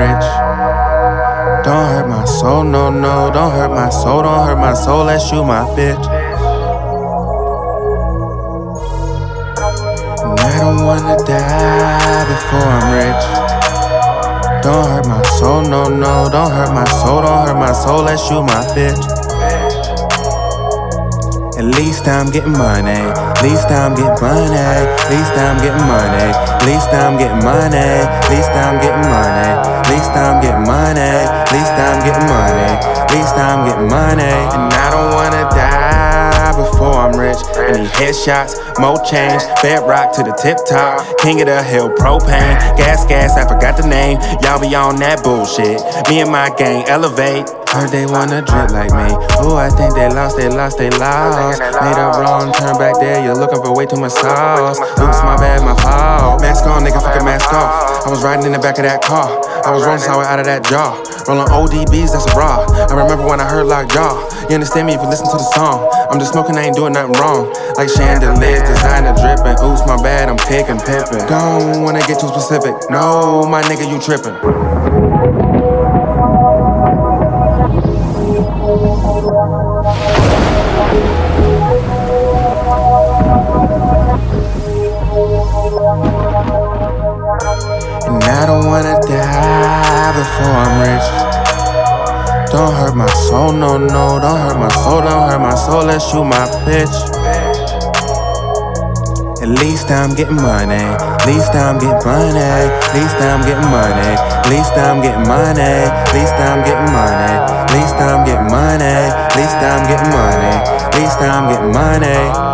Don't hurt my soul, no, no. Don't hurt my soul, don't hurt my soul. Let's you my bitch. And I don't wanna die before I'm rich. Don't hurt my soul, no, no. Don't hurt my soul, don't hurt my soul. Let's you my bitch. At least I'm getting money. At least I'm getting money. At least I'm getting money. At least I'm getting money. At least I'm getting money. And I don't wanna die before I'm rich. I need headshots, more change, bedrock to the tip top. King of the hill, propane, gas, gas. I forgot the name. Y'all be on that bullshit. Me and my gang elevate. Heard they wanna drip like me. Ooh, I think they lost, they lost, they lost. Made a wrong turn back there, you're looking for way too much sauce. Oops, my bad, my fault. Mask on, nigga, fucking mask off. I was riding in the back of that car. I was rolling sour out of that jar. Rolling ODBs, that's a raw. I remember when I heard Lockjaw. You understand me if you listen to the song. I'm just smoking, I ain't doing nothing wrong. Like chandeliers, designer dripping. Oops, my bad, I'm picking, pimping. Don't wanna get too specific. No, my nigga, you tripping. I don't wanna die before I'm rich. Don't hurt my soul, no, no. Don't hurt my soul, don't hurt my soul. Let's shoot my bitch. At least I'm getting money. At least I'm getting money. At least I'm getting money. At least I'm getting money. At least I'm getting money. At least I'm getting money. At least I'm getting money. Least I'm getting money.